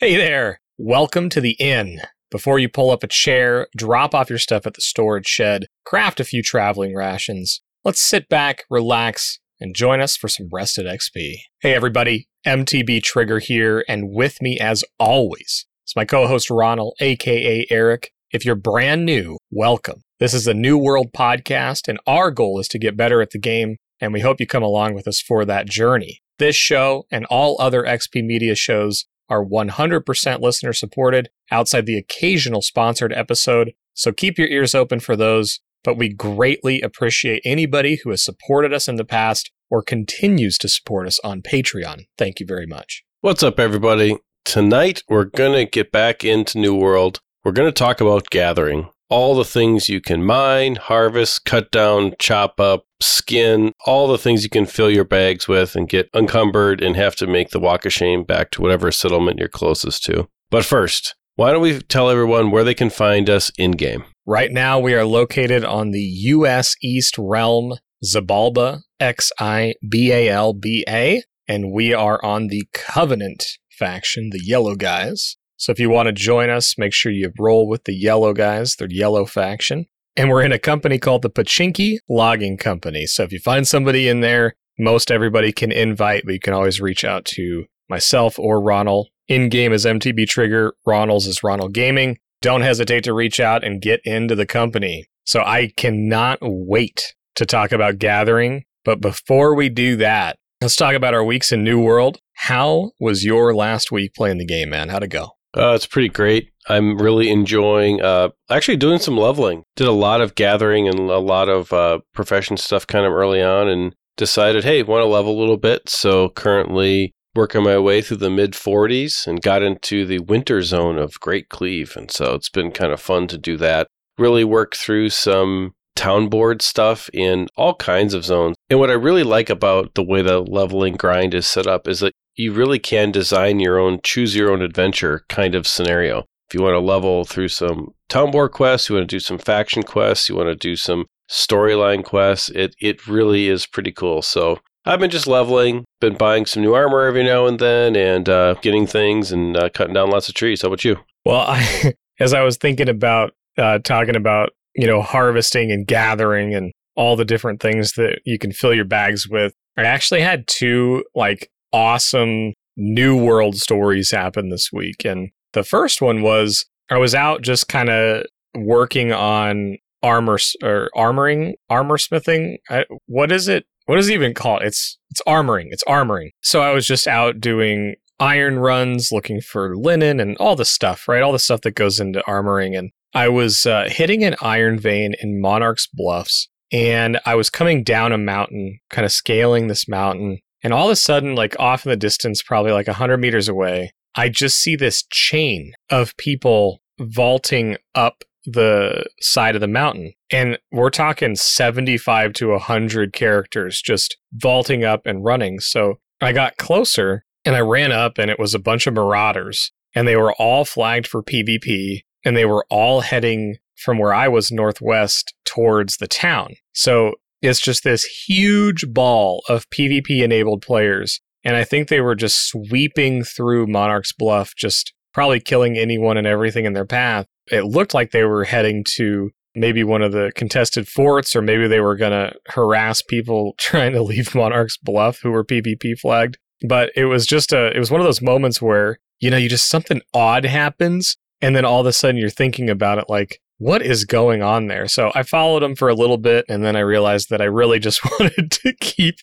Hey there. Welcome to the inn. Before you pull up a chair, drop off your stuff at the storage shed, craft a few traveling rations. Let's sit back, relax, and join us for some rested XP. Hey everybody, MTB Trigger here, and with me as always is my co-host Ronald, aka Eric. If you're brand new, welcome. This is a New World podcast, and our goal is to get better at the game, and we hope you come along with us for that journey. This show and all other XP Media shows are 100% listener supported outside the occasional sponsored episode. So keep your ears open for those. But we greatly appreciate anybody who has supported us in the past or continues to support us on Patreon. Thank you very much. What's up, everybody? Tonight, we're going to get back into New World. We're going to talk about gathering all the things you can mine, harvest, cut down, chop up, skin, all the things you can fill your bags with and get encumbered and have to make the walk of shame back to whatever settlement you're closest to. But first, why don't we tell everyone where they can find us in game? Right now, we are located on the U.S. East Realm, Xibalba, X I B A L B A, and we are on the Covenant faction, the Yellow Guys. So if you want to join us, make sure you roll with the yellow guys, the yellow faction. And we're in a company called the Pachinki Logging Company. So if you find somebody in there, most everybody can invite, but you can always reach out to myself or Ronald. In game is MTB Trigger, Ronald's is Ronald Gaming. Don't hesitate to reach out and get into the company. So I cannot wait to talk about gathering. But before we do that, let's talk about our weeks in New World. How was your last week playing the game, man? How'd it go? Uh, it's pretty great. I'm really enjoying uh, actually doing some leveling. Did a lot of gathering and a lot of uh, profession stuff kind of early on and decided, hey, want to level a little bit. So currently working my way through the mid 40s and got into the winter zone of Great Cleave. And so it's been kind of fun to do that. Really work through some town board stuff in all kinds of zones. And what I really like about the way the leveling grind is set up is that you really can design your own choose your own adventure kind of scenario. If you want to level through some town board quests, you want to do some faction quests, you want to do some storyline quests, it it really is pretty cool. So I've been just leveling, been buying some new armor every now and then, and uh, getting things and uh, cutting down lots of trees. How about you? Well, I, as I was thinking about uh, talking about you know harvesting and gathering and all the different things that you can fill your bags with, I actually had two like awesome new world stories happen this week. And the first one was I was out just kind of working on armor or armoring, armor smithing. What is it? What is it even called? It's it's armoring. It's armoring. So I was just out doing iron runs, looking for linen and all the stuff, right? All the stuff that goes into armoring. And I was uh, hitting an iron vein in Monarch's Bluffs, and I was coming down a mountain, kind of scaling this mountain, and all of a sudden, like off in the distance, probably like 100 meters away, I just see this chain of people vaulting up the side of the mountain. And we're talking 75 to 100 characters just vaulting up and running. So I got closer and I ran up, and it was a bunch of marauders. And they were all flagged for PvP, and they were all heading from where I was northwest towards the town. So it's just this huge ball of PvP enabled players. And I think they were just sweeping through Monarch's Bluff, just probably killing anyone and everything in their path. It looked like they were heading to maybe one of the contested forts, or maybe they were going to harass people trying to leave Monarch's Bluff who were PvP flagged. But it was just a, it was one of those moments where, you know, you just something odd happens. And then all of a sudden you're thinking about it like, what is going on there? So I followed him for a little bit and then I realized that I really just wanted to keep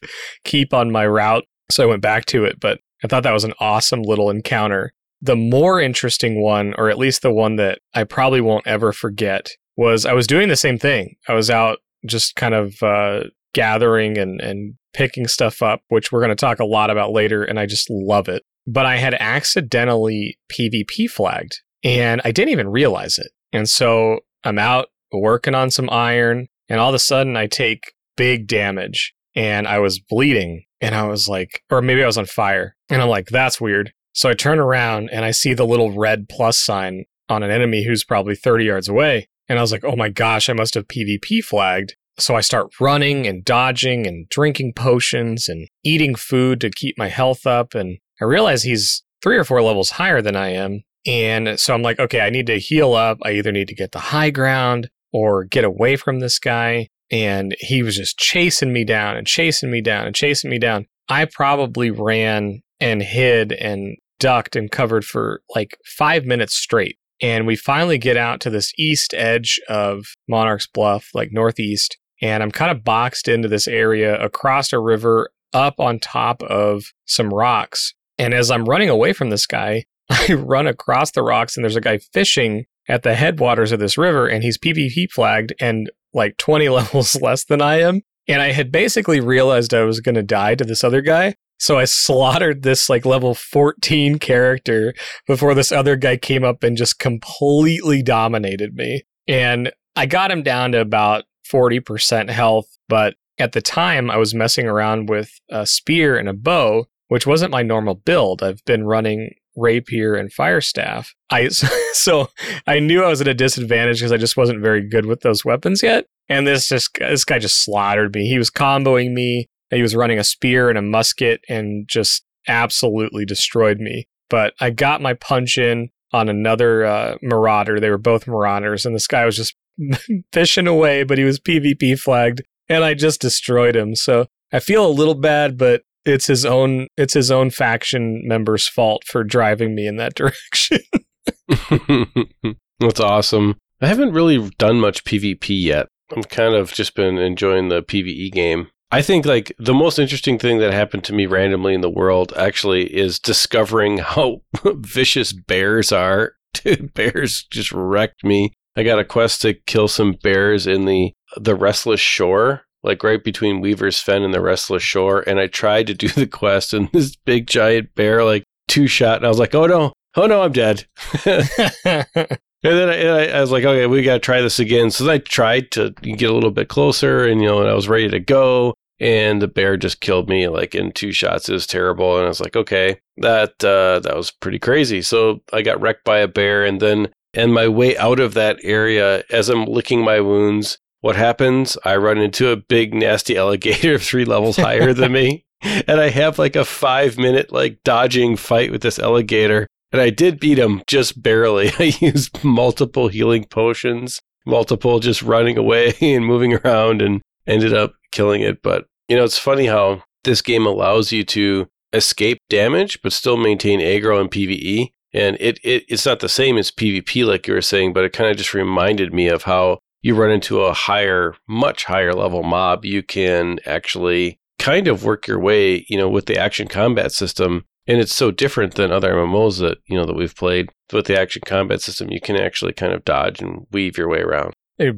keep on my route. So I went back to it, but I thought that was an awesome little encounter. The more interesting one, or at least the one that I probably won't ever forget, was I was doing the same thing. I was out just kind of uh, gathering and, and picking stuff up, which we're going to talk a lot about later, and I just love it. But I had accidentally PvP flagged, and I didn't even realize it. And so I'm out working on some iron, and all of a sudden I take big damage and I was bleeding. And I was like, or maybe I was on fire. And I'm like, that's weird. So I turn around and I see the little red plus sign on an enemy who's probably 30 yards away. And I was like, oh my gosh, I must have PvP flagged. So I start running and dodging and drinking potions and eating food to keep my health up. And I realize he's three or four levels higher than I am. And so I'm like, okay, I need to heal up. I either need to get the high ground or get away from this guy. And he was just chasing me down and chasing me down and chasing me down. I probably ran and hid and ducked and covered for like five minutes straight. And we finally get out to this east edge of Monarch's Bluff, like northeast. And I'm kind of boxed into this area across a river up on top of some rocks. And as I'm running away from this guy, I run across the rocks and there's a guy fishing at the headwaters of this river and he's PvP flagged and like 20 levels less than I am. And I had basically realized I was going to die to this other guy. So I slaughtered this like level 14 character before this other guy came up and just completely dominated me. And I got him down to about 40% health, but at the time I was messing around with a spear and a bow, which wasn't my normal build. I've been running rapier and fire staff. I so I knew I was at a disadvantage because I just wasn't very good with those weapons yet. And this just this guy just slaughtered me. He was comboing me. He was running a spear and a musket and just absolutely destroyed me. But I got my punch in on another uh, marauder. They were both marauders, and this guy was just fishing away, but he was PvP flagged, and I just destroyed him. So I feel a little bad, but it's his own it's his own faction member's fault for driving me in that direction. That's awesome. I haven't really done much PvP yet. I'm kind of just been enjoying the PvE game. I think like the most interesting thing that happened to me randomly in the world actually is discovering how vicious bears are. Dude, bears just wrecked me. I got a quest to kill some bears in the the restless shore like right between Weaver's Fen and the Restless Shore. And I tried to do the quest, and this big giant bear like two shot, and I was like, oh no, oh no, I'm dead. And then I, and I, I, was like, okay, we got to try this again. So I tried to get a little bit closer, and you know, and I was ready to go, and the bear just killed me like in two shots. It was terrible, and I was like, okay, that uh, that was pretty crazy. So I got wrecked by a bear, and then and my way out of that area, as I'm licking my wounds, what happens? I run into a big nasty alligator three levels higher than me. And I have like a five minute like dodging fight with this alligator. And I did beat him just barely. I used multiple healing potions, multiple just running away and moving around and ended up killing it. But you know, it's funny how this game allows you to escape damage but still maintain aggro and PvE. And it, it it's not the same as PvP like you were saying, but it kind of just reminded me of how you run into a higher, much higher level mob, you can actually kind of work your way, you know, with the action combat system. And it's so different than other MMOs that, you know, that we've played. With the action combat system, you can actually kind of dodge and weave your way around.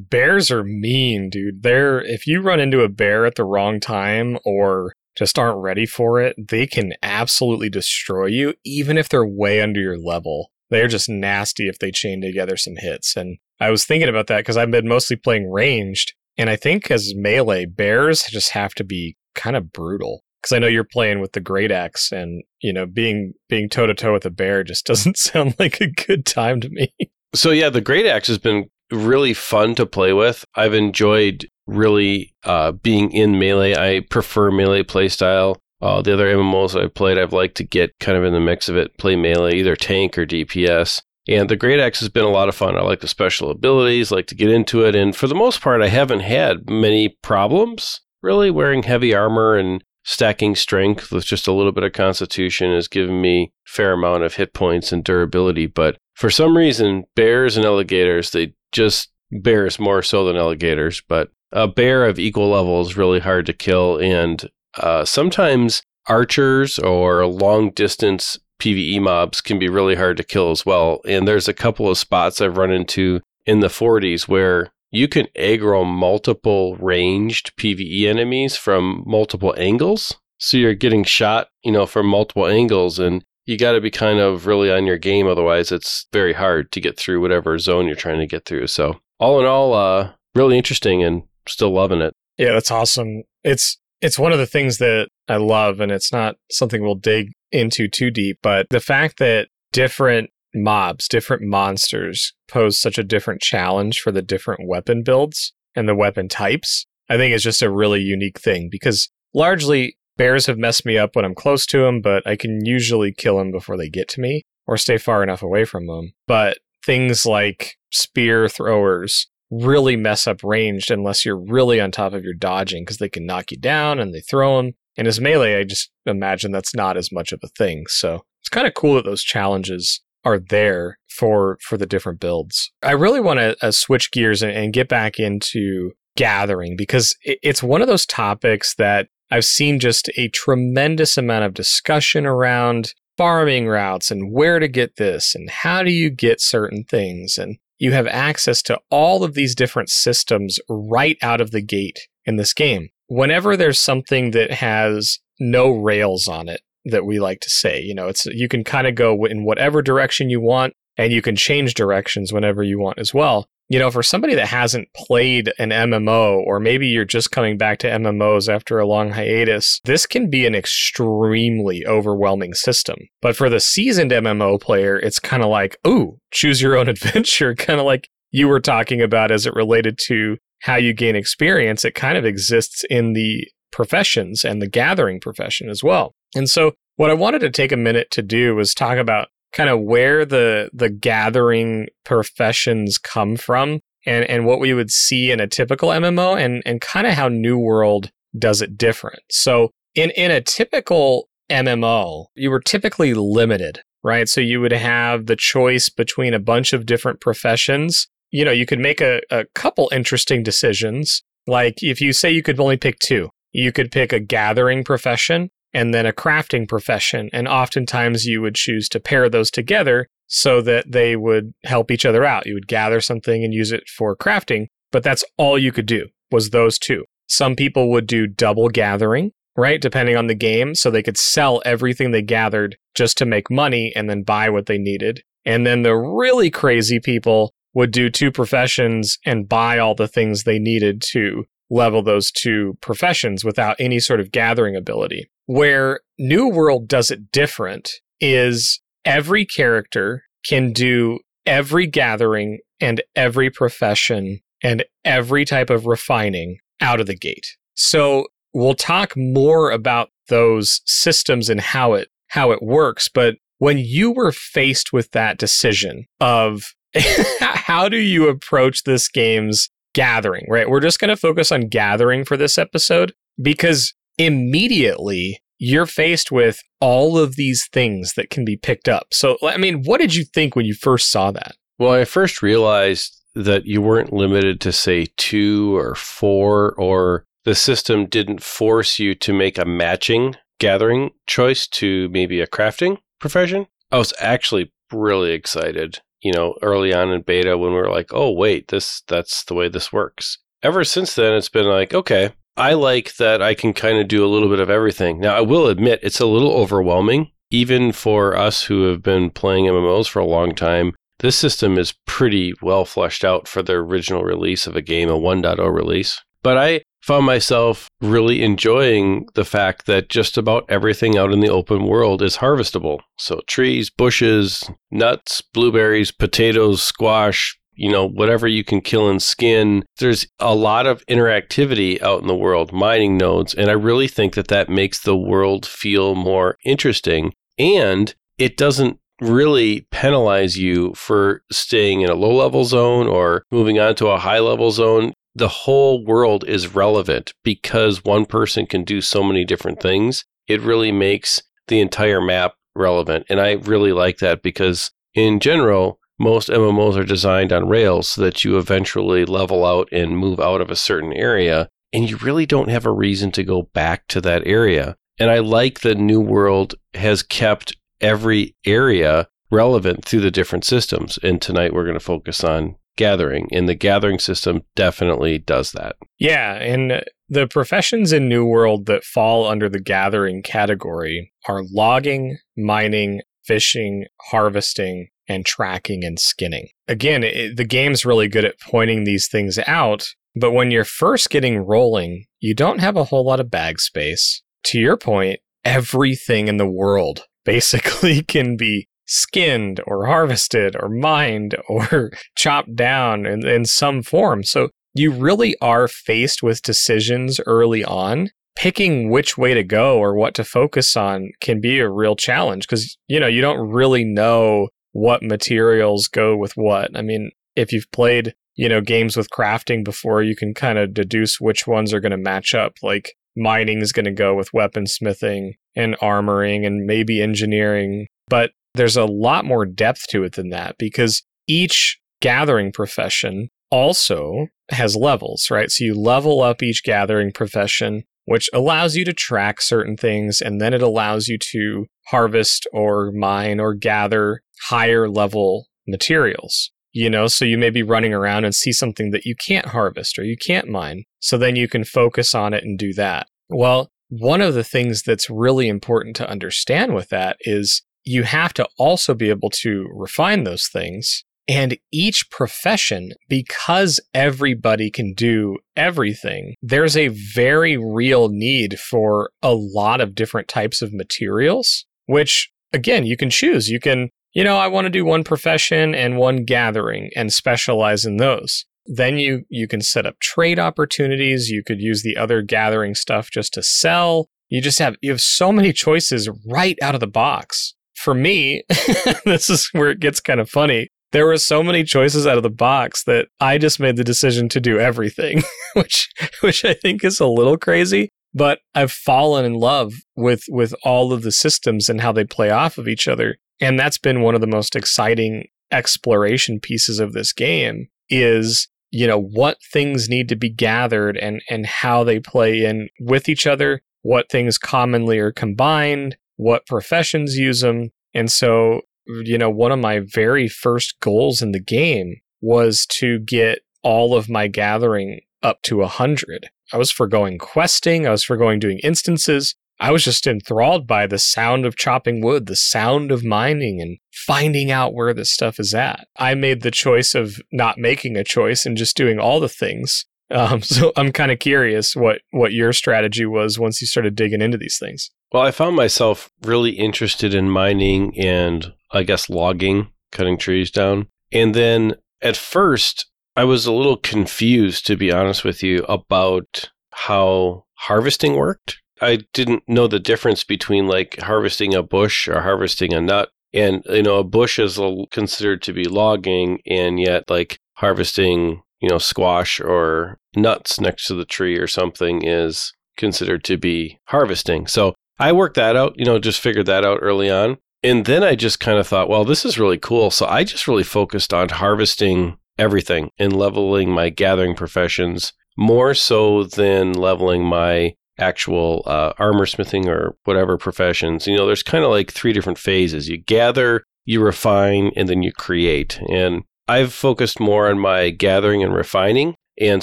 Bears are mean, dude. They're if you run into a bear at the wrong time or just aren't ready for it, they can absolutely destroy you, even if they're way under your level. They're just nasty if they chain together some hits. And I was thinking about that because I've been mostly playing ranged. And I think as melee, bears just have to be kind of brutal. Because I know you're playing with the great axe, and you know, being being toe to toe with a bear just doesn't sound like a good time to me. So yeah, the great axe has been really fun to play with. I've enjoyed really uh, being in melee. I prefer melee playstyle. Uh, the other MMOs I've played, I've liked to get kind of in the mix of it, play melee, either tank or DPS. And the Great Axe has been a lot of fun. I like the special abilities, like to get into it. And for the most part, I haven't had many problems really wearing heavy armor and stacking strength with just a little bit of constitution has given me fair amount of hit points and durability. But for some reason, bears and alligators, they just bears more so than alligators, but a bear of equal level is really hard to kill. And uh, sometimes archers or long distance PVE mobs can be really hard to kill as well. And there's a couple of spots I've run into in the 40s where you can aggro multiple ranged PVE enemies from multiple angles. So you're getting shot, you know, from multiple angles and you got to be kind of really on your game otherwise it's very hard to get through whatever zone you're trying to get through. So, all in all uh really interesting and still loving it. Yeah, that's awesome. It's it's one of the things that I love and it's not something we'll dig into too deep, but the fact that different mobs, different monsters pose such a different challenge for the different weapon builds and the weapon types, I think is just a really unique thing because largely bears have messed me up when I'm close to them, but I can usually kill them before they get to me or stay far enough away from them. But things like spear throwers really mess up ranged unless you're really on top of your dodging because they can knock you down and they throw them. And as melee, I just imagine that's not as much of a thing. So it's kind of cool that those challenges are there for for the different builds. I really want to uh, switch gears and, and, get back into gathering because it, it's one of those topics that I've seen just a tremendous amount of discussion around farming routes and where to get this and how do you get certain things and you have access to all of these different systems right out of the gate in this game. Whenever there's something that has no rails on it, that we like to say. You know, it's you can kind of go in whatever direction you want and you can change directions whenever you want as well. You know, for somebody that hasn't played an MMO or maybe you're just coming back to MMOs after a long hiatus, this can be an extremely overwhelming system. But for the seasoned MMO player, it's kind of like, ooh, choose your own adventure, kind of like you were talking about as it related to how you gain experience. It kind of exists in the professions and the gathering profession as well. And so what I wanted to take a minute to do was talk about kind of where the the gathering professions come from and and what we would see in a typical MMO and and kind of how New World does it different. So in in a typical MMO, you were typically limited, right? So you would have the choice between a bunch of different professions. You know, you could make a, a couple interesting decisions. Like if you say you could only pick two, you could pick a gathering profession and then a crafting profession. And oftentimes you would choose to pair those together so that they would help each other out. You would gather something and use it for crafting, but that's all you could do was those two. Some people would do double gathering, right? Depending on the game. So they could sell everything they gathered just to make money and then buy what they needed. And then the really crazy people would do two professions and buy all the things they needed to level those two professions without any sort of gathering ability. Where New World does it different is every character can do every gathering and every profession and every type of refining out of the gate. So we'll talk more about those systems and how it how it works, but when you were faced with that decision of how do you approach this game's gathering, right? We're just going to focus on gathering for this episode because immediately you're faced with all of these things that can be picked up. So, I mean, what did you think when you first saw that? Well, I first realized that you weren't limited to, say, two or four, or the system didn't force you to make a matching gathering choice to maybe a crafting profession. I was actually really excited you know, early on in beta when we were like, oh, wait, this, that's the way this works. Ever since then, it's been like, okay, I like that I can kind of do a little bit of everything. Now, I will admit it's a little overwhelming, even for us who have been playing MMOs for a long time. This system is pretty well fleshed out for the original release of a game, a 1.0 release. But I found myself really enjoying the fact that just about everything out in the open world is harvestable. So trees, bushes, nuts, blueberries, potatoes, squash, you know, whatever you can kill and skin. There's a lot of interactivity out in the world, mining nodes, and I really think that that makes the world feel more interesting and it doesn't really penalize you for staying in a low level zone or moving on to a high level zone the whole world is relevant because one person can do so many different things. It really makes the entire map relevant. And I really like that because, in general, most MMOs are designed on Rails so that you eventually level out and move out of a certain area. And you really don't have a reason to go back to that area. And I like that New World has kept every area relevant through the different systems. And tonight we're going to focus on gathering, and the gathering system definitely does that. Yeah, and the professions in New World that fall under the gathering category are logging, mining, fishing, harvesting, and tracking and skinning. Again, it, the game's really good at pointing these things out, but when you're first getting rolling, you don't have a whole lot of bag space. To your point, everything in the world basically can be skinned or harvested or mined or chopped down in, in some form. So you really are faced with decisions early on picking which way to go or what to focus on can be a real challenge because, you know, you don't really know what materials go with what. I mean, if you've played, you know, games with crafting before, you can kind of deduce which ones are going to match up. Like mining is going to go with weaponsmithing and armoring and maybe engineering. But there's a lot more depth to it than that because each gathering profession also has levels, right? So you level up each gathering profession, which allows you to track certain things, and then it allows you to harvest or mine or gather higher level materials. You know, so you may be running around and see something that you can't harvest or you can't mine. So then you can focus on it and do that. Well, one of the things that's really important to understand with that is you have to also be able to refine those things. And each profession, because everybody can do everything, there's a very real need for a lot of different types of materials, which again, you can choose. You can, you know, I want to do one profession and one gathering and specialize in those. Then you you can set up trade opportunities. You could use the other gathering stuff just to sell. You just have you have so many choices right out of the box. For me, this is where it gets kind of funny. There were so many choices out of the box that I just made the decision to do everything, which which I think is a little crazy, but I've fallen in love with with all of the systems and how they play off of each other. And that's been one of the most exciting exploration pieces of this game is you know what things need to be gathered and and how they play in with each other what things commonly are combined what professions use them and so you know one of my very first goals in the game was to get all of my gathering up to a 100 i was foregoing questing i was foregoing doing instances I was just enthralled by the sound of chopping wood, the sound of mining, and finding out where this stuff is at. I made the choice of not making a choice and just doing all the things. Um, so I'm kind of curious what what your strategy was once you started digging into these things. Well, I found myself really interested in mining and I guess logging, cutting trees down. And then at first, I was a little confused, to be honest with you, about how harvesting worked. I didn't know the difference between like harvesting a bush or harvesting a nut. And, you know, a bush is considered to be logging, and yet like harvesting, you know, squash or nuts next to the tree or something is considered to be harvesting. So I worked that out, you know, just figured that out early on. And then I just kind of thought, well, this is really cool. So I just really focused on harvesting everything and leveling my gathering professions more so than leveling my actual uh, armor smithing or whatever professions, you know, there's kind of like three different phases. You gather, you refine, and then you create. And I've focused more on my gathering and refining. And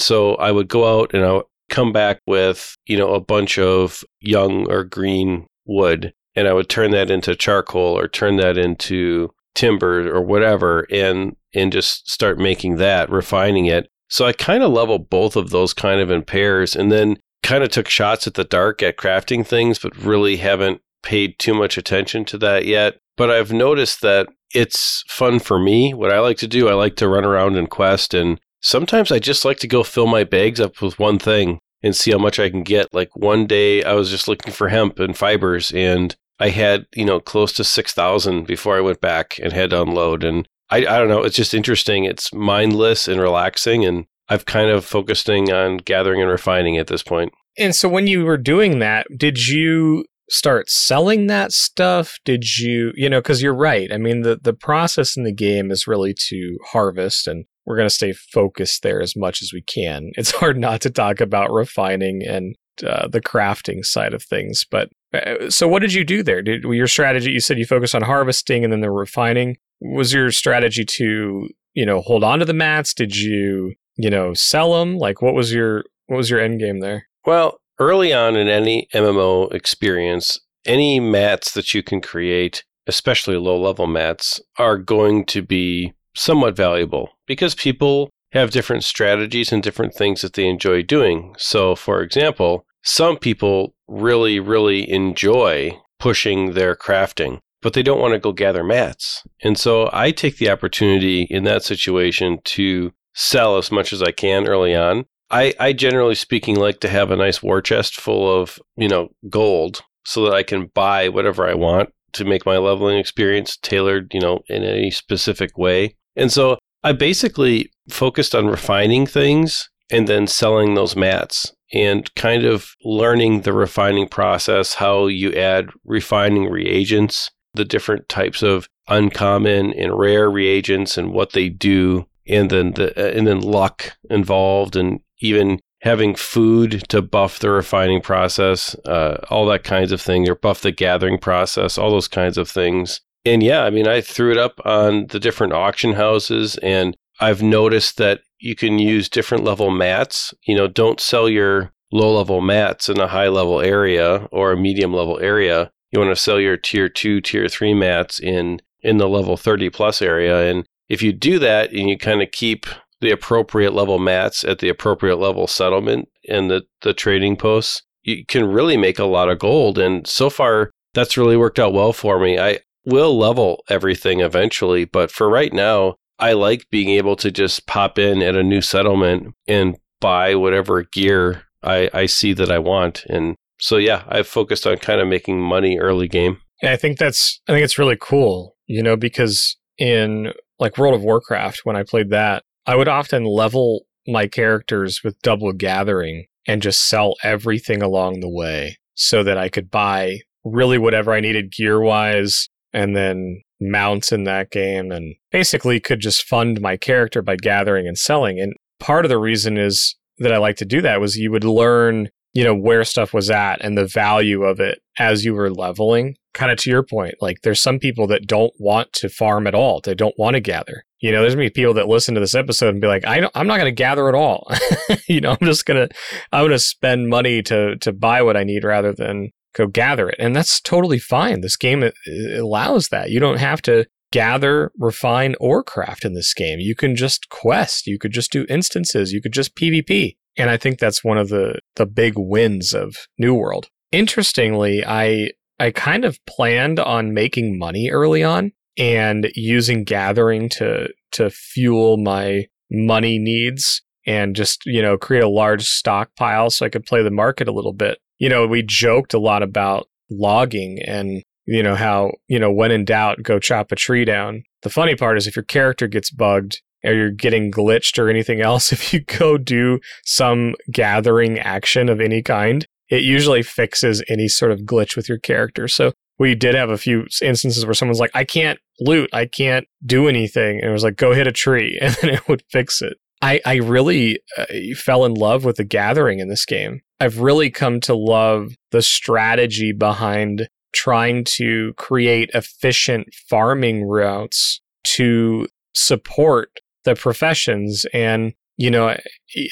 so I would go out and I come back with, you know, a bunch of young or green wood, and I would turn that into charcoal or turn that into timber or whatever and and just start making that, refining it. So I kind of level both of those kind of in pairs. And then kind of took shots at the dark at crafting things, but really haven't paid too much attention to that yet. But I've noticed that it's fun for me. What I like to do, I like to run around and quest. And sometimes I just like to go fill my bags up with one thing and see how much I can get. Like one day I was just looking for hemp and fibers and I had, you know, close to 6,000 before I went back and had to unload. And I, I don't know, it's just interesting. It's mindless and relaxing. And I've kind of focusing on gathering and refining at this point. And so when you were doing that, did you start selling that stuff? Did you, you know, because you're right. I mean, the, the process in the game is really to harvest, and we're going to stay focused there as much as we can. It's hard not to talk about refining and uh, the crafting side of things. But uh, so what did you do there? Did your strategy, you said you focus on harvesting and then the refining. Was your strategy to, you know, hold on to the mats? Did you you know, sell them? Like, what was your what was your end game there? Well, early on in any MMO experience, any mats that you can create, especially low level mats, are going to be somewhat valuable because people have different strategies and different things that they enjoy doing. So, for example, some people really, really enjoy pushing their crafting, but they don't want to go gather mats. And so I take the opportunity in that situation to sell as much as I can early on. I, I generally speaking like to have a nice war chest full of, you know, gold so that I can buy whatever I want to make my leveling experience tailored, you know, in any specific way. And so I basically focused on refining things and then selling those mats and kind of learning the refining process, how you add refining reagents, the different types of uncommon and rare reagents and what they do and then the uh, and then luck involved and even having food to buff the refining process, uh, all that kinds of thing, or buff the gathering process, all those kinds of things. And yeah, I mean, I threw it up on the different auction houses, and I've noticed that you can use different level mats. You know, don't sell your low level mats in a high level area or a medium level area. You want to sell your tier two, tier three mats in in the level 30 plus area. And if you do that and you kind of keep the appropriate level mats at the appropriate level settlement and the, the trading posts, you can really make a lot of gold. And so far, that's really worked out well for me. I will level everything eventually, but for right now, I like being able to just pop in at a new settlement and buy whatever gear I, I see that I want. And so, yeah, I've focused on kind of making money early game. Yeah, I think that's I think it's really cool, you know, because in like World of Warcraft, when I played that, I would often level my characters with double gathering and just sell everything along the way so that I could buy really whatever I needed gear wise and then mounts in that game and basically could just fund my character by gathering and selling. And part of the reason is that I like to do that was you would learn, you know, where stuff was at and the value of it as you were leveling. Kind of to your point, like there's some people that don't want to farm at all. They don't want to gather. You know, there's be people that listen to this episode and be like, I I'm not gonna gather at all. you know, I'm just gonna I'm gonna spend money to to buy what I need rather than go gather it. And that's totally fine. This game allows that. You don't have to gather, refine, or craft in this game. You can just quest. You could just do instances. You could just PvP. And I think that's one of the the big wins of New World. Interestingly, I I kind of planned on making money early on and using gathering to to fuel my money needs and just you know create a large stockpile so I could play the market a little bit. You know, we joked a lot about logging and you know how you know when in doubt go chop a tree down. The funny part is if your character gets bugged or you're getting glitched or anything else, if you go do some gathering action of any kind, it usually fixes any sort of glitch with your character. So we did have a few instances where someone's like, I can't loot, I can't do anything. And it was like, go hit a tree, and then it would fix it. I, I really uh, fell in love with the gathering in this game. I've really come to love the strategy behind trying to create efficient farming routes to support the professions. And, you know,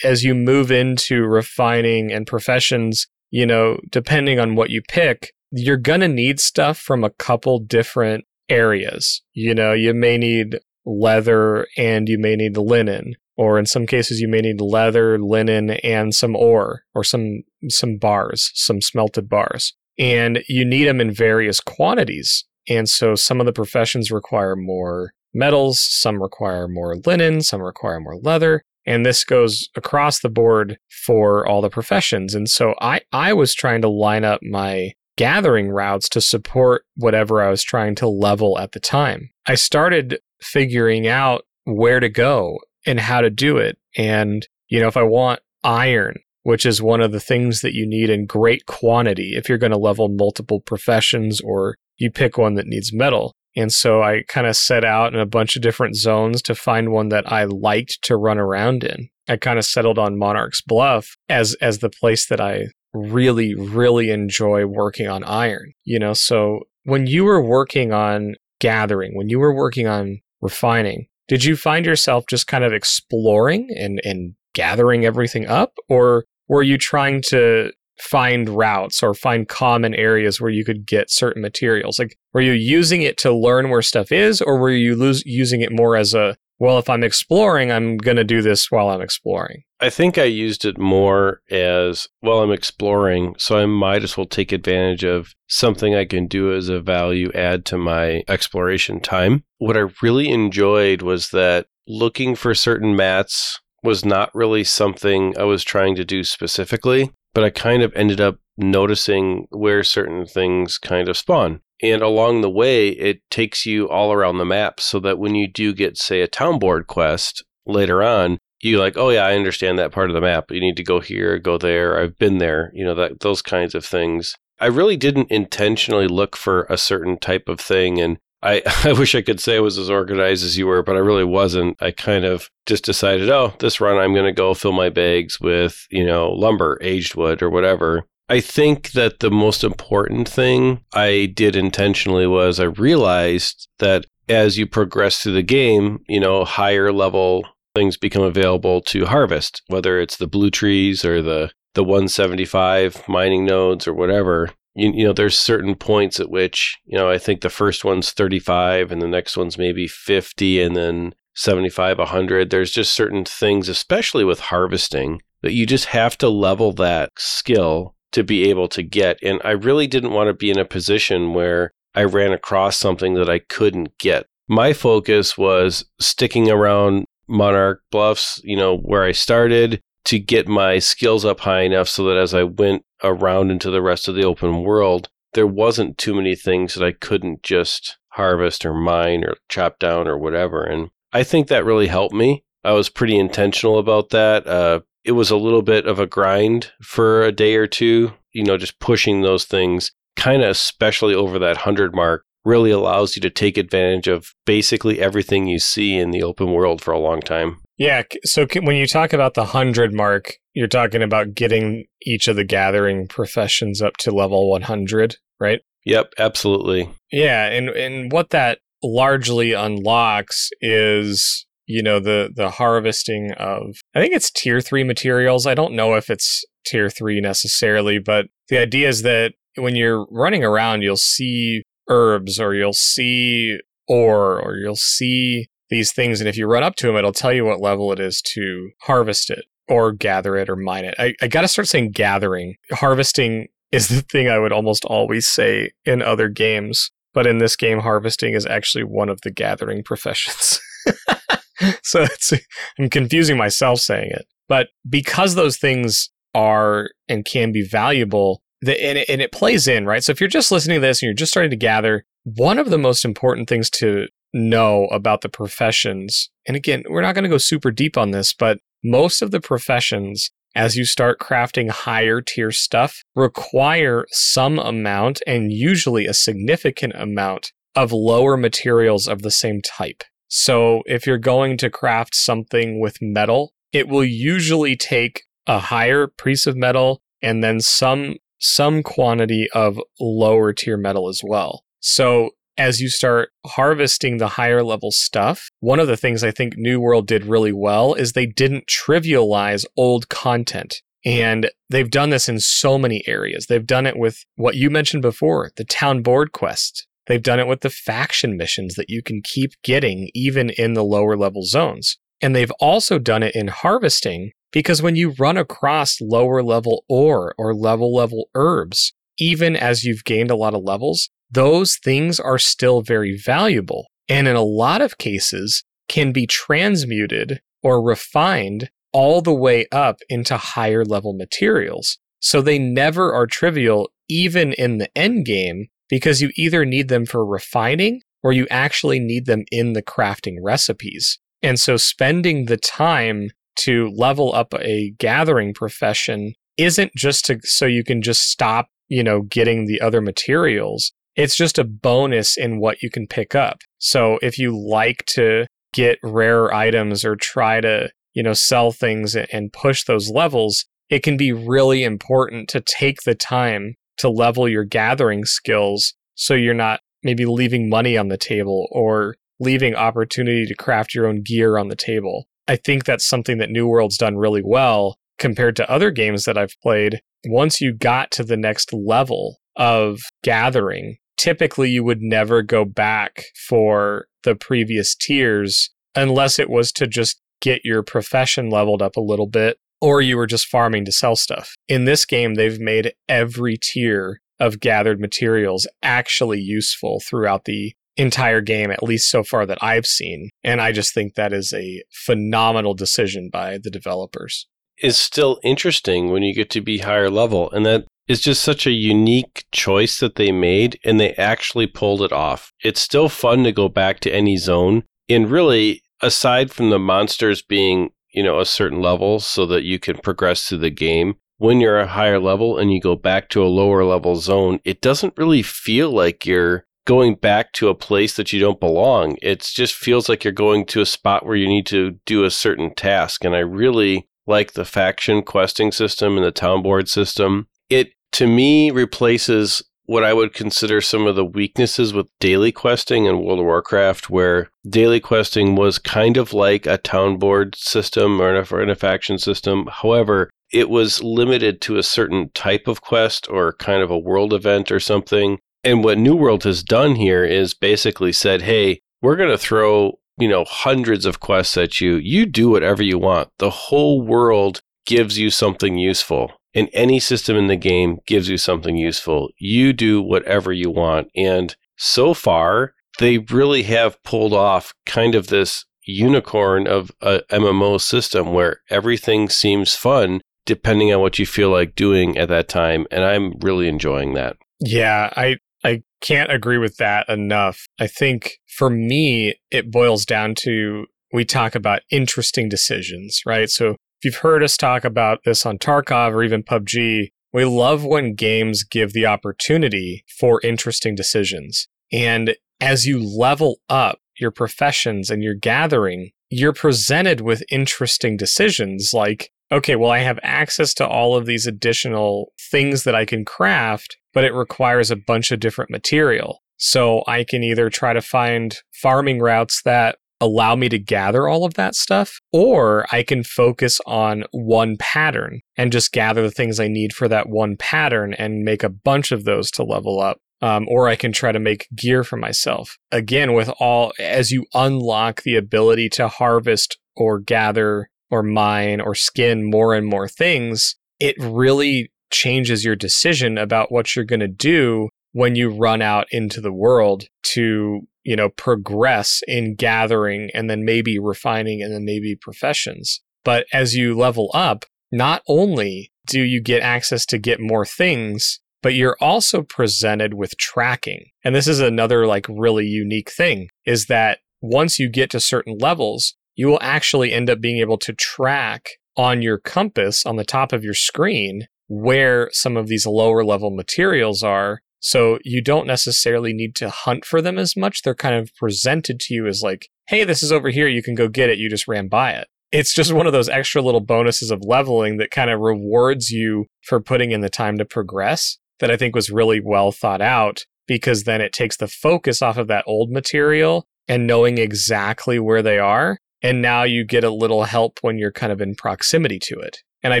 as you move into refining and professions, you know, depending on what you pick, you're going to need stuff from a couple different areas. You know, you may need leather and you may need the linen, or in some cases you may need leather, linen, and some ore or some some bars, some smelted bars. And you need them in various quantities. And so some of the professions require more metals, some require more linen, some require more leather. And this goes across the board for all the professions. And so I, I was trying to line up my gathering routes to support whatever I was trying to level at the time. I started figuring out where to go and how to do it. And, you know, if I want iron, which is one of the things that you need in great quantity if you're going to level multiple professions or you pick one that needs metal. And so I kind of set out in a bunch of different zones to find one that I liked to run around in. I kind of settled on Monarch's Bluff as as the place that I really, really enjoy working on iron. You know, so when you were working on gathering, when you were working on refining, did you find yourself just kind of exploring and, and gathering everything up? Or were you trying to find routes or find common areas where you could get certain materials? Like, were you using it to learn where stuff is, or were you lose, using it more as a well, if I'm exploring, I'm going to do this while I'm exploring. I think I used it more as well, I'm exploring, so I might as well take advantage of something I can do as a value add to my exploration time. What I really enjoyed was that looking for certain mats was not really something I was trying to do specifically, but I kind of ended up noticing where certain things kind of spawn. And along the way, it takes you all around the map so that when you do get, say, a town board quest later on, you like, oh yeah, I understand that part of the map. You need to go here, go there. I've been there. You know that those kinds of things. I really didn't intentionally look for a certain type of thing, and I, I wish I could say I was as organized as you were, but I really wasn't. I kind of just decided, oh, this run I'm going to go fill my bags with, you know, lumber, aged wood, or whatever. I think that the most important thing I did intentionally was I realized that as you progress through the game, you know, higher level things become available to harvest, whether it's the blue trees or the the 175 mining nodes or whatever. You, you know, there's certain points at which, you know, I think the first one's 35 and the next one's maybe 50 and then 75, 100. There's just certain things, especially with harvesting, that you just have to level that skill to be able to get. And I really didn't want to be in a position where I ran across something that I couldn't get. My focus was sticking around Monarch Bluffs, you know, where I started to get my skills up high enough so that as I went around into the rest of the open world, there wasn't too many things that I couldn't just harvest or mine or chop down or whatever. And I think that really helped me. I was pretty intentional about that. Uh, it was a little bit of a grind for a day or two, you know, just pushing those things kind of especially over that 100 mark really allows you to take advantage of basically everything you see in the open world for a long time. Yeah. So when you talk about the 100 mark, you're talking about getting each of the gathering professions up to level 100, right? Yep, absolutely. Yeah, and and what that largely unlocks is you know the the harvesting of I think it's tier 3 materials. I don't know if it's tier 3 necessarily, but the idea is that when you're running around you'll see herbs or you'll see ore or you'll see these things. And if you run up to them, it'll tell you what level it is to harvest it or gather it or mine it. I, I got to start saying gathering. Harvesting is the thing I would almost always say in other games. But in this game, harvesting is actually one of the gathering professions. so it's, I'm confusing myself saying it. But because those things are and can be valuable, the, and, it, and it plays in, right? So if you're just listening to this and you're just starting to gather, one of the most important things to know about the professions, and again, we're not going to go super deep on this, but most of the professions, as you start crafting higher tier stuff, require some amount and usually a significant amount of lower materials of the same type. So if you're going to craft something with metal, it will usually take a higher piece of metal and then some some quantity of lower tier metal as well. So as you start harvesting the higher level stuff, one of the things I think New World did really well is they didn't trivialize old content. And they've done this in so many areas. They've done it with what you mentioned before, the town board quest. They've done it with the faction missions that you can keep getting even in the lower level zones. And they've also done it in harvesting because when you run across lower level ore or level level herbs, even as you've gained a lot of levels, those things are still very valuable. And in a lot of cases, can be transmuted or refined all the way up into higher level materials. So they never are trivial, even in the end game, because you either need them for refining or you actually need them in the crafting recipes. And so spending the time to level up a gathering profession isn't just to so you can just stop, you know, getting the other materials. It's just a bonus in what you can pick up. So if you like to get rare items or try to, you know, sell things and push those levels, it can be really important to take the time to level your gathering skills so you're not maybe leaving money on the table or leaving opportunity to craft your own gear on the table. I think that's something that New World's done really well compared to other games that I've played. Once you got to the next level of gathering, typically you would never go back for the previous tiers unless it was to just get your profession leveled up a little bit or you were just farming to sell stuff. In this game, they've made every tier of gathered materials actually useful throughout the entire game, at least so far that I've seen. And I just think that is a phenomenal decision by the developers. Is still interesting when you get to be higher level. And that is just such a unique choice that they made and they actually pulled it off. It's still fun to go back to any zone. And really, aside from the monsters being, you know, a certain level so that you can progress through the game, when you're a higher level and you go back to a lower level zone, it doesn't really feel like you're going back to a place that you don't belong. It just feels like you're going to a spot where you need to do a certain task. And I really like the faction questing system and the town board system. It, to me, replaces what I would consider some of the weaknesses with daily questing in World of Warcraft, where daily questing was kind of like a town board system or an, a faction system. However, it was limited to a certain type of quest or kind of a world event or something. And what New World has done here is basically said, hey, we're going to throw, you know, hundreds of quests at you. You do whatever you want. The whole world gives you something useful. And any system in the game gives you something useful. You do whatever you want. And so far, they really have pulled off kind of this unicorn of a MMO system where everything seems fun depending on what you feel like doing at that time. And I'm really enjoying that. Yeah, I I can't agree with that enough. I think for me, it boils down to we talk about interesting decisions, right? So if you've heard us talk about this on Tarkov or even PUBG, we love when games give the opportunity for interesting decisions. And as you level up your professions and your gathering, you're presented with interesting decisions like okay, well, I have access to all of these additional things that I can craft, but it requires a bunch of different material. So I can either try to find farming routes that allow me to gather all of that stuff, or I can focus on one pattern and just gather the things I need for that one pattern and make a bunch of those to level up. Um, or I can try to make gear for myself. Again, with all, as you unlock the ability to harvest or gather or mine or skin more and more things, it really changes your decision about what you're going to do when you run out into the world to, you know, progress in gathering and then maybe refining and then maybe professions. But as you level up, not only do you get access to get more things, but you're also presented with tracking. And this is another like really unique thing is that once you get to certain levels, you will actually end up being able to track on your compass on the top of your screen where some of these lower level materials are. So you don't necessarily need to hunt for them as much. They're kind of presented to you as like, hey, this is over here. You can go get it. You just ran by it. It's just one of those extra little bonuses of leveling that kind of rewards you for putting in the time to progress that I think was really well thought out because then it takes the focus off of that old material and knowing exactly where they are and now you get a little help when you're kind of in proximity to it. And I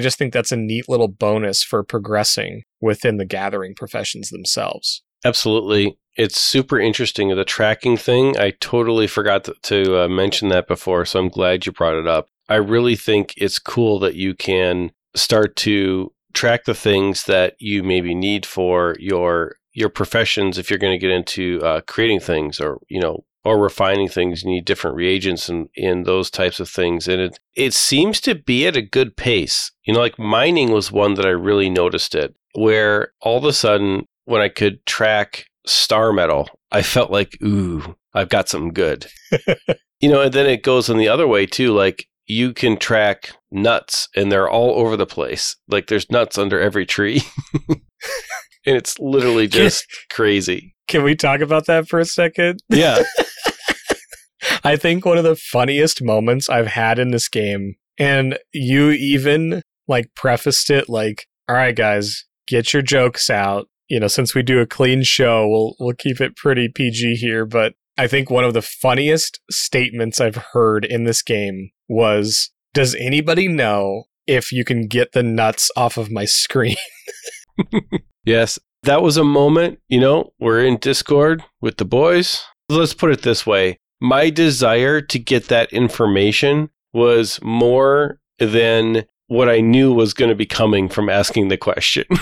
just think that's a neat little bonus for progressing within the gathering professions themselves. Absolutely. It's super interesting. The tracking thing, I totally forgot to, uh, mention that before, so I'm glad you brought it up. I really think it's cool that you can start to track the things that you maybe need for your your professions if you're going to get into uh, creating things or you know or refining things, you need different reagents and in those types of things. And it it seems to be at a good pace. You know, like mining was one that I really noticed it, where all of a sudden when I could track star metal, I felt like, ooh, I've got something good. you know, and then it goes in the other way too. Like you can track nuts and they're all over the place. Like there's nuts under every tree. and it's literally just crazy. Can we talk about that for a second? Yeah. I think one of the funniest moments I've had in this game, and you even like prefaced it like, all right, guys, get your jokes out. You know, since we do a clean show, we'll we'll keep it pretty PG here, but I think one of the funniest statements I've heard in this game was, "Does anybody know if you can get the nuts off of my screen?" yes, that was a moment, you know, we're in Discord with the boys. Let's put it this way my desire to get that information was more than what I knew was going to be coming from asking the question.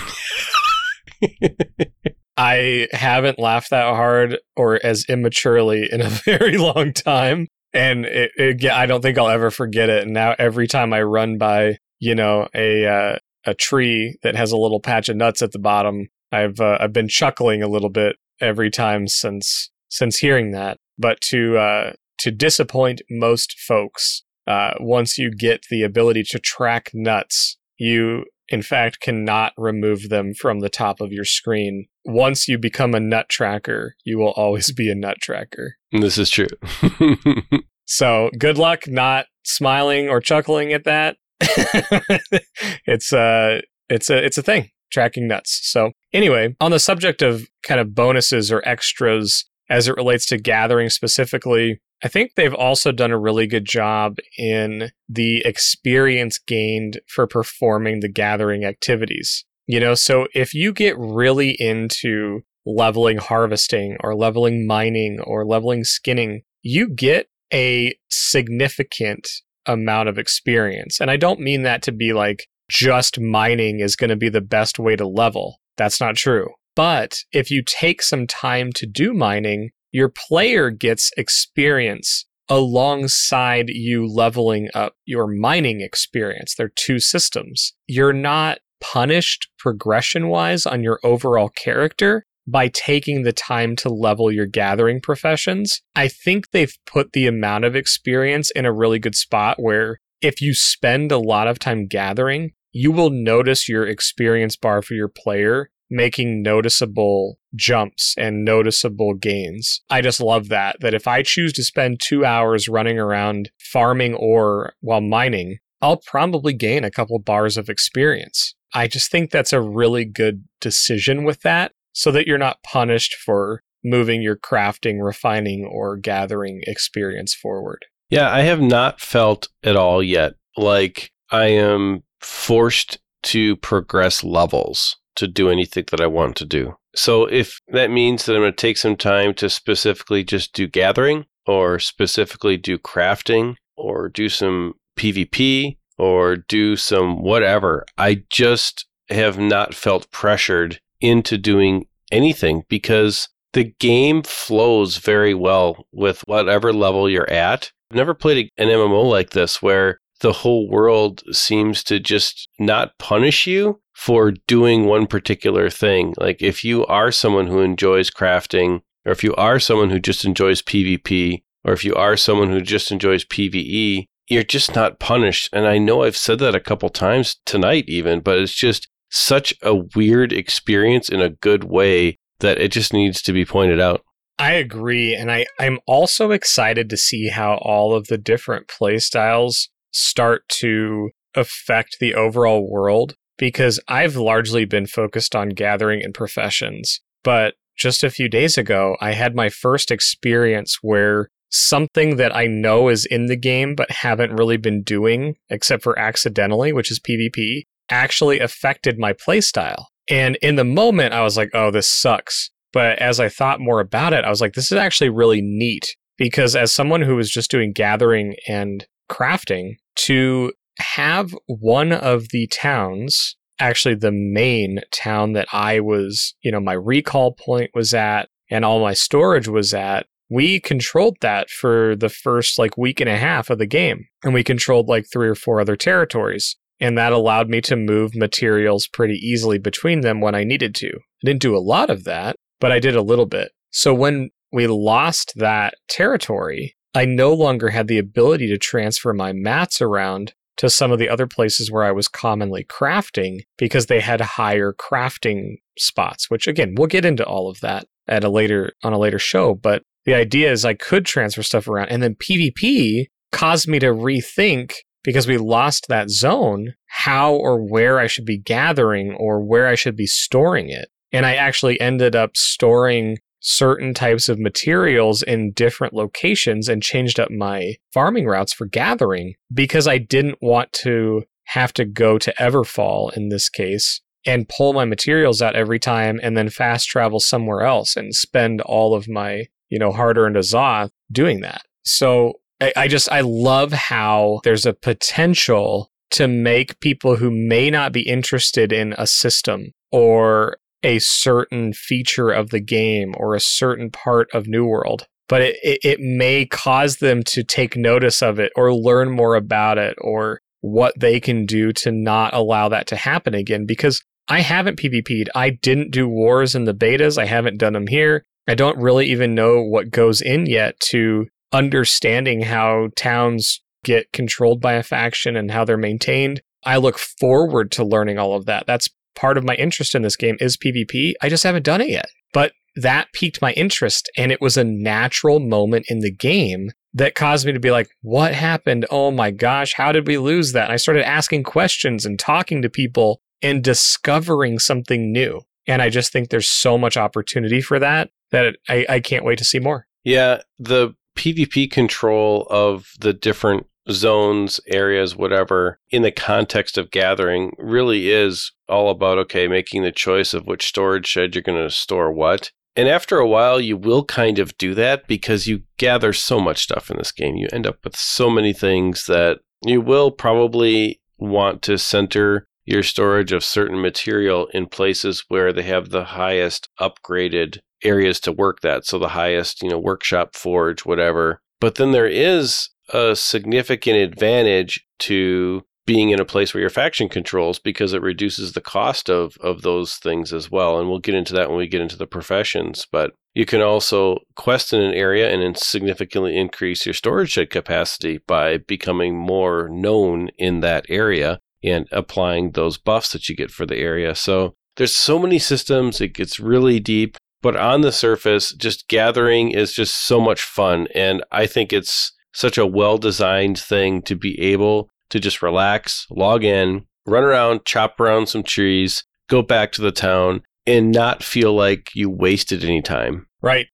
I haven't laughed that hard or as immaturely in a very long time. And it, it, I don't think I'll ever forget it. And now every time I run by, you know, a uh, a tree that has a little patch of nuts at the bottom, I've uh, I've been chuckling a little bit every time since since hearing that. But to uh, to disappoint most folks, uh, once you get the ability to track nuts, you in fact cannot remove them from the top of your screen. Once you become a nut tracker, you will always be a nut tracker. This is true. so good luck not smiling or chuckling at that. it's uh it's a it's a thing tracking nuts. So anyway, on the subject of kind of bonuses or extras as it relates to gathering specifically, I think they've also done a really good job in the experience gained for performing the gathering activities. You know, so if you get really into leveling harvesting or leveling mining or leveling skinning, you get a significant amount of experience. And I don't mean that to be like just mining is going to be the best way to level. That's not true. But if you take some time to do mining, your player gets experience alongside you leveling up your mining experience. They're two systems. You're not punished progression wise on your overall character by taking the time to level your gathering professions. I think they've put the amount of experience in a really good spot where if you spend a lot of time gathering, you will notice your experience bar for your player making noticeable jumps and noticeable gains. I just love that. That if I choose to spend two hours running around farming ore while mining, I'll probably gain a couple bars of experience. I just think that's a really good decision with that so that you're not punished for moving your crafting, refining, or gathering experience forward. Yeah, I have not felt at all yet like I am forced to progress levels to do anything that I want to do. So if that means that I'm going to take some time to specifically just do gathering or specifically do crafting or do some PvP or do some whatever, I just have not felt pressured into doing anything because the game flows very well with whatever level you're at. I've never played an MMO like this where the whole world seems to just not punish you for doing one particular thing. Like if you are someone who enjoys crafting, or if you are someone who just enjoys PvP, or if you are someone who just enjoys PvE, you're just not punished. And I know I've said that a couple times tonight, even, but it's just such a weird experience in a good way that it just needs to be pointed out. I agree. And I, I'm also excited to see how all of the different play styles start to affect the overall world because I've largely been focused on gathering and professions. But just a few days ago, I had my first experience where something that I know is in the game but haven't really been doing except for accidentally, which is PvP, actually affected my playstyle. And in the moment, I was like, oh, this sucks. But as I thought more about it, I was like, this is actually really neat because as someone who was just doing gathering and crafting, to have one of the towns, actually the main town that I was, you know, my recall point was at and all my storage was at, we controlled that for the first like week and a half of the game. And we controlled like three or four other territories. And that allowed me to move materials pretty easily between them when I needed to. I didn't do a lot of that, but I did a little bit. So when we lost that territory, I no longer had the ability to transfer my mats around to some of the other places where I was commonly crafting because they had higher crafting spots, which again, we'll get into all of that at a later on a later show, but the idea is I could transfer stuff around and then PvP caused me to rethink because we lost that zone how or where I should be gathering or where I should be storing it. And I actually ended up storing certain types of materials in different locations and changed up my farming routes for gathering because I didn't want to have to go to Everfall in this case and pull my materials out every time and then fast travel somewhere else and spend all of my, you know, hard earned Azoth doing that. So I, I just, I love how there's a potential to make people who may not be interested in a system or a certain feature of the game or a certain part of New World, but it, it, it may cause them to take notice of it or learn more about it or what they can do to not allow that to happen again. Because I haven't PvP'd. I didn't do wars in the betas. I haven't done them here. I don't really even know what goes in yet to understanding how towns get controlled by a faction and how they're maintained. I look forward to learning all of that. That's part of my interest in this game is PvP. I just haven't done it yet. But that piqued my interest and it was a natural moment in the game that caused me to be like, what happened? Oh my gosh, how did we lose that? And I started asking questions and talking to people and discovering something new. And I just think there's so much opportunity for that that I, I can't wait to see more. Yeah, the PvP control of the different zones, areas, whatever, in the context of gathering really is all about, okay, making the choice of which storage shed you're going to store what. And after a while, you will kind of do that because you gather so much stuff in this game. You end up with so many things that you will probably want to center your storage of certain material in places where they have the highest upgraded areas to work that. So the highest, you know, workshop, forge, whatever. But then there is a significant advantage to being in a place where your faction controls because it reduces the cost of of those things as well. And we'll get into that when we get into the professions but you can also quest in an area and significantly increase your storage shed capacity by becoming more known in that area and applying those buffs that you get for the area. So there's so many systems it gets really deep but on the surface just gathering is just so much fun. And i think it's such a well designed thing to be able to just relax, log in, run around, chop around some trees, go back to the town, and not feel like you wasted any time. Right.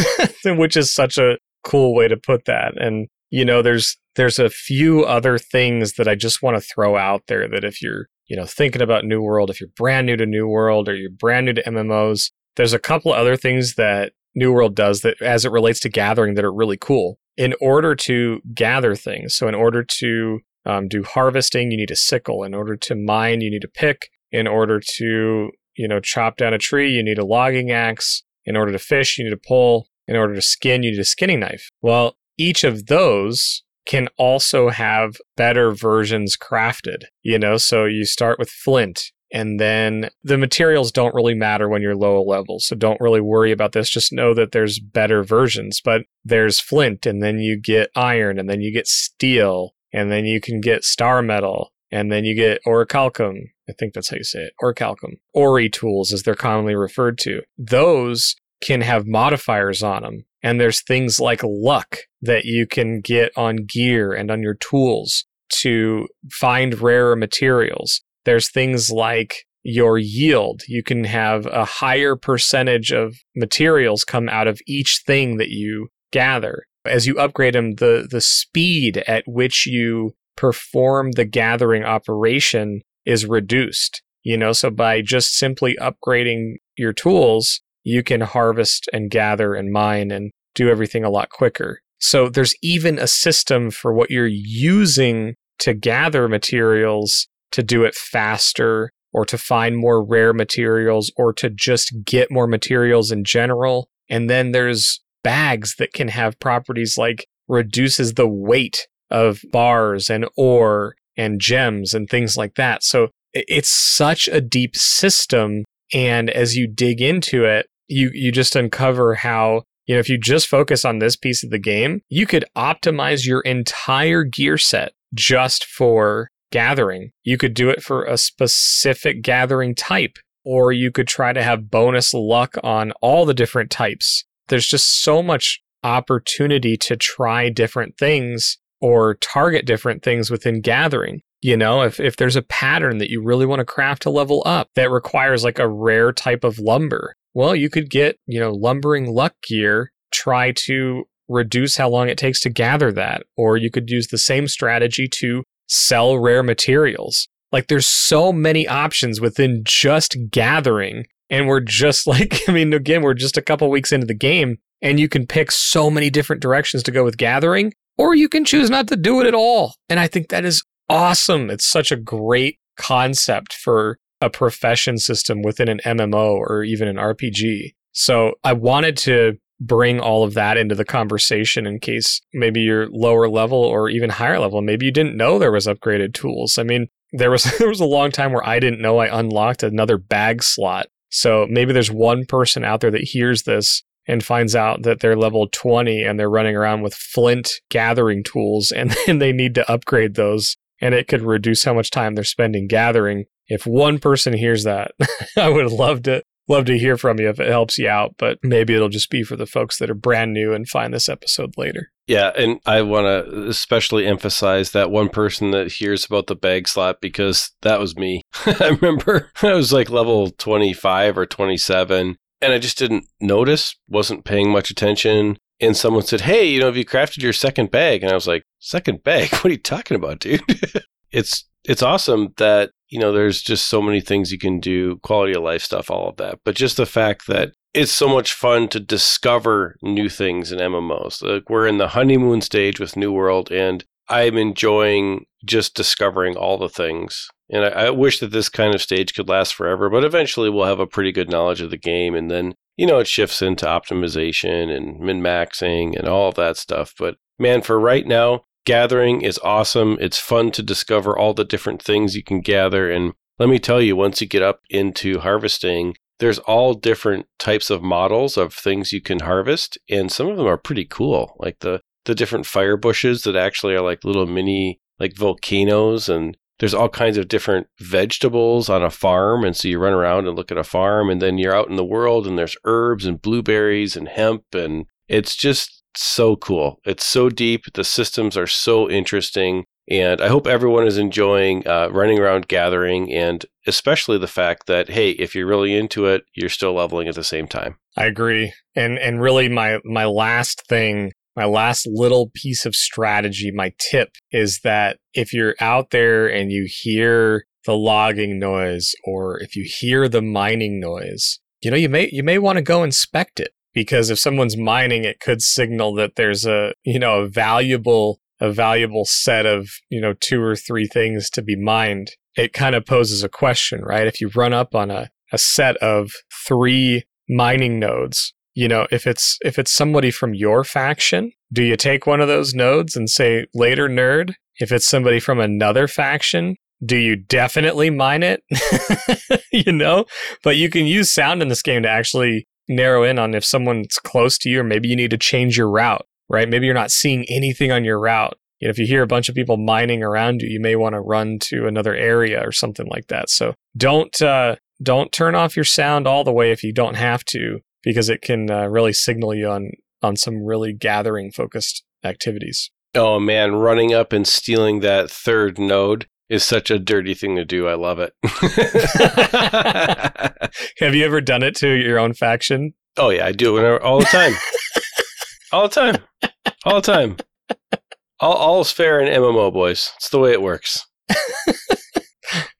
Which is such a cool way to put that. And you know, there's there's a few other things that I just want to throw out there that if you're, you know, thinking about New World, if you're brand new to New World or you're brand new to MMOs, there's a couple other things that New World does that as it relates to gathering that are really cool in order to gather things, so in order to um, do harvesting, you need a sickle. In order to mine, you need a pick. In order to, you know, chop down a tree, you need a logging axe. In order to fish, you need a pole. In order to skin, you need a skinning knife. Well, each of those can also have better versions crafted, you know, so you start with flint and then the materials don't really matter when you're low level. So don't really worry about this. Just know that there's better versions, but there's flint and then you get iron and then you get steel and then you can get star metal and then you get orichalcum. I think that's how you say it. Orichalcum. Ori tools, as they're commonly referred to. Those can have modifiers on them. And there's things like luck that you can get on gear and on your tools to find rarer materials. There's things like your yield. You can have a higher percentage of materials come out of each thing that you gather. As you upgrade them, the, the speed at which you perform the gathering operation is reduced. You know, so by just simply upgrading your tools, you can harvest and gather and mine and do everything a lot quicker. So there's even a system for what you're using to gather materials to do it faster or to find more rare materials or to just get more materials in general. And then there's bags that can have properties like reduces the weight of bars and ore and gems and things like that. So it's such a deep system. And as you dig into it, you, you just uncover how, you know, if you just focus on this piece of the game, you could optimize your entire gear set just for gathering. You could do it for a specific gathering type, or you could try to have bonus luck on all the different types. There's just so much opportunity to try different things or target different things within gathering. You know, if, if there's a pattern that you really want to craft to level up that requires like a rare type of lumber, well, you could get, you know, lumbering luck gear, try to reduce how long it takes to gather that. Or you could use the same strategy to sell rare materials. Like there's so many options within just gathering. And we're just like, I mean, again, we're just a couple weeks into the game and you can pick so many different directions to go with gathering, or you can choose not to do it at all. And I think that is awesome. It's such a great concept for a profession system within an MMO or even an RPG. So I wanted to bring all of that into the conversation in case maybe you're lower level or even higher level. Maybe you didn't know there was upgraded tools. I mean, there was there was a long time where I didn't know I unlocked another bag slot. So maybe there's one person out there that hears this and finds out that they're level 20 and they're running around with flint gathering tools and then they need to upgrade those and it could reduce how much time they're spending gathering. If one person hears that, I would love to love to hear from you if it helps you out, but maybe it'll just be for the folks that are brand new and find this episode later. Yeah, and I want to especially emphasize that one person that hears about the bag slot because that was me. I remember I was like level 25 or 27 and I just didn't notice, wasn't paying much attention. And someone said, Hey, you know, have you crafted your second bag? And I was like, Second bag? What are you talking about, dude? it's it's awesome that you know, there's just so many things you can do, quality of life stuff, all of that. But just the fact that it's so much fun to discover new things in MMOs. Like we're in the honeymoon stage with New World, and I'm enjoying just discovering all the things. And I, I, wish that this kind of stage could last forever, but eventually we'll have a pretty good knowledge of the game. And then, you know, it shifts into optimization and min maxing and all that stuff. But man, for right now, gathering is awesome. It's fun to discover all the different things you can gather. And let me tell you, once you get up into harvesting, there's all different types of models of things you can harvest. And some of them are pretty cool. Like the, the different fire bushes that actually are like little mini like volcanoes and there's all kinds of different vegetables on a farm and so you run around and look at a farm and then you're out in the world and there's herbs and blueberries and hemp and it's just so cool. It's so deep. The systems are so interesting. And I hope everyone is enjoying uh, running around gathering and especially the fact that, hey, if you're really into it, you're still leveling at the same time. I agree. And and really my my last thing, my last little piece of strategy, my tip is that if you're out there and you hear the logging noise or if you hear the mining noise, you know, you may you may want to go inspect it because if someone's mining, it could signal that there's a, you know, a valuable, a valuable set of, you know, two or three things to be mined. It kind of poses a question, right? If you run up on a, a set of three mining nodes, you know, if it's, if it's somebody from your faction, do you take one of those nodes and say later nerd? If it's somebody from another faction, do you definitely mine it? you know, but you can use sound in this game to actually narrow in on if someone's close to you or maybe you need to change your route, right? Maybe you're not seeing anything on your route. You know, if you hear a bunch of people mining around you, you may want to run to another area or something like that. So don't uh, don't turn off your sound all the way if you don't have to, because it can uh, really signal you on on some really gathering focused activities. Oh man, running up and stealing that third node is such a dirty thing to do. I love it. Have you ever done it to your own faction? Oh yeah, I do it all the time. all the time. All the time. All, all's fair in MMO, boys. It's the way it works.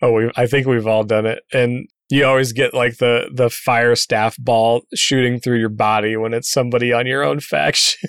oh, we, I think we've all done it, and you always get like the the fire staff ball shooting through your body when it's somebody on your own faction,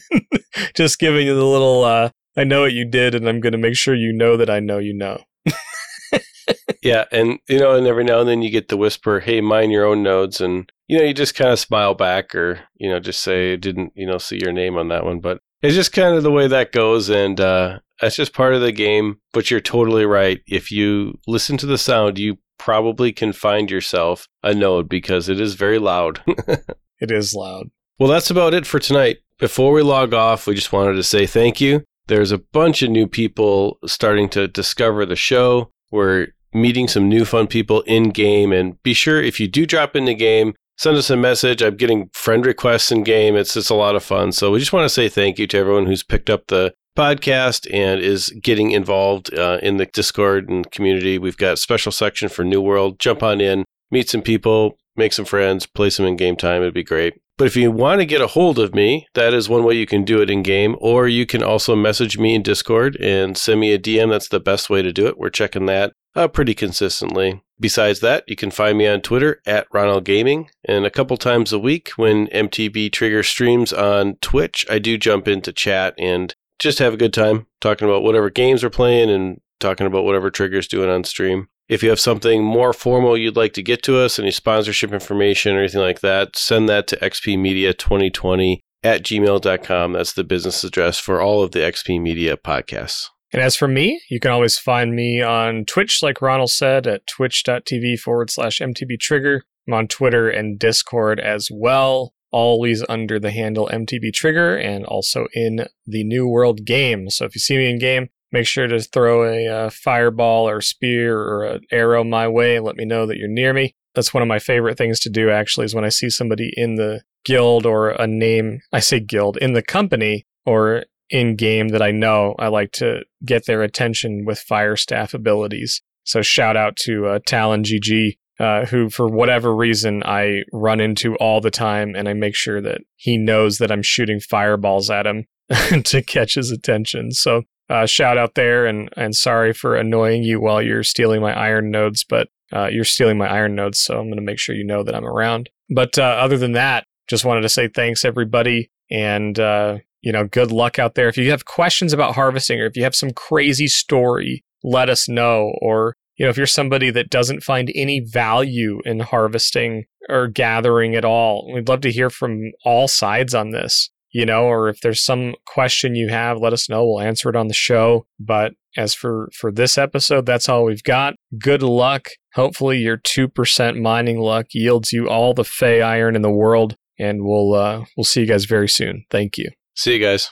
just giving you the little. Uh, I know what you did, and I'm going to make sure you know that I know you know yeah, and you know, and every now and then you get the whisper, "Hey, mine your own nodes," and you know, you just kind of smile back, or you know, just say, "Didn't you know see your name on that one?" But it's just kind of the way that goes, and uh, that's just part of the game. But you're totally right. If you listen to the sound, you probably can find yourself a node because it is very loud. it is loud. Well, that's about it for tonight. Before we log off, we just wanted to say thank you. There's a bunch of new people starting to discover the show. We're meeting some new fun people in game. And be sure if you do drop in the game, send us a message. I'm getting friend requests in game. It's just a lot of fun. So we just want to say thank you to everyone who's picked up the podcast and is getting involved uh, in the Discord and community. We've got a special section for New World. Jump on in, meet some people, make some friends, play some in game time. It'd be great. But if you want to get a hold of me, that is one way you can do it in game, or you can also message me in Discord and send me a DM. That's the best way to do it. We're checking that uh, pretty consistently. Besides that, you can find me on Twitter at Ronald Gaming, and a couple times a week when MTB Trigger streams on Twitch, I do jump into chat and just have a good time talking about whatever games we're playing and talking about whatever Trigger's doing on stream. If you have something more formal you'd like to get to us, any sponsorship information or anything like that, send that to xpmedia2020 at gmail.com. That's the business address for all of the XP Media podcasts. And as for me, you can always find me on Twitch, like Ronald said, at twitch.tv forward slash MTB Trigger. I'm on Twitter and Discord as well, always under the handle MTB Trigger and also in the New World game. So if you see me in game, make sure to throw a uh, fireball or spear or an arrow my way and let me know that you're near me. That's one of my favorite things to do actually is when I see somebody in the guild or a name, I say guild, in the company or in game that I know, I like to get their attention with fire staff abilities. So shout out to uh, Talon GG, uh, who for whatever reason I run into all the time, and I make sure that he knows that I'm shooting fireballs at him to catch his attention. So uh, shout out there, and and sorry for annoying you while you're stealing my iron nodes, but uh, you're stealing my iron nodes, so I'm going to make sure you know that I'm around. But uh, other than that, just wanted to say thanks everybody, and uh, you know, good luck out there. If you have questions about harvesting or if you have some crazy story, let us know. Or, you know, if you're somebody that doesn't find any value in harvesting or gathering at all, we'd love to hear from all sides on this, you know, or if there's some question you have, let us know. We'll answer it on the show. But as for, for this episode, that's all we've got. Good luck. Hopefully your 2% mining luck yields you all the Fey iron in the world. And we'll, uh, we'll see you guys very soon. Thank you. See you guys.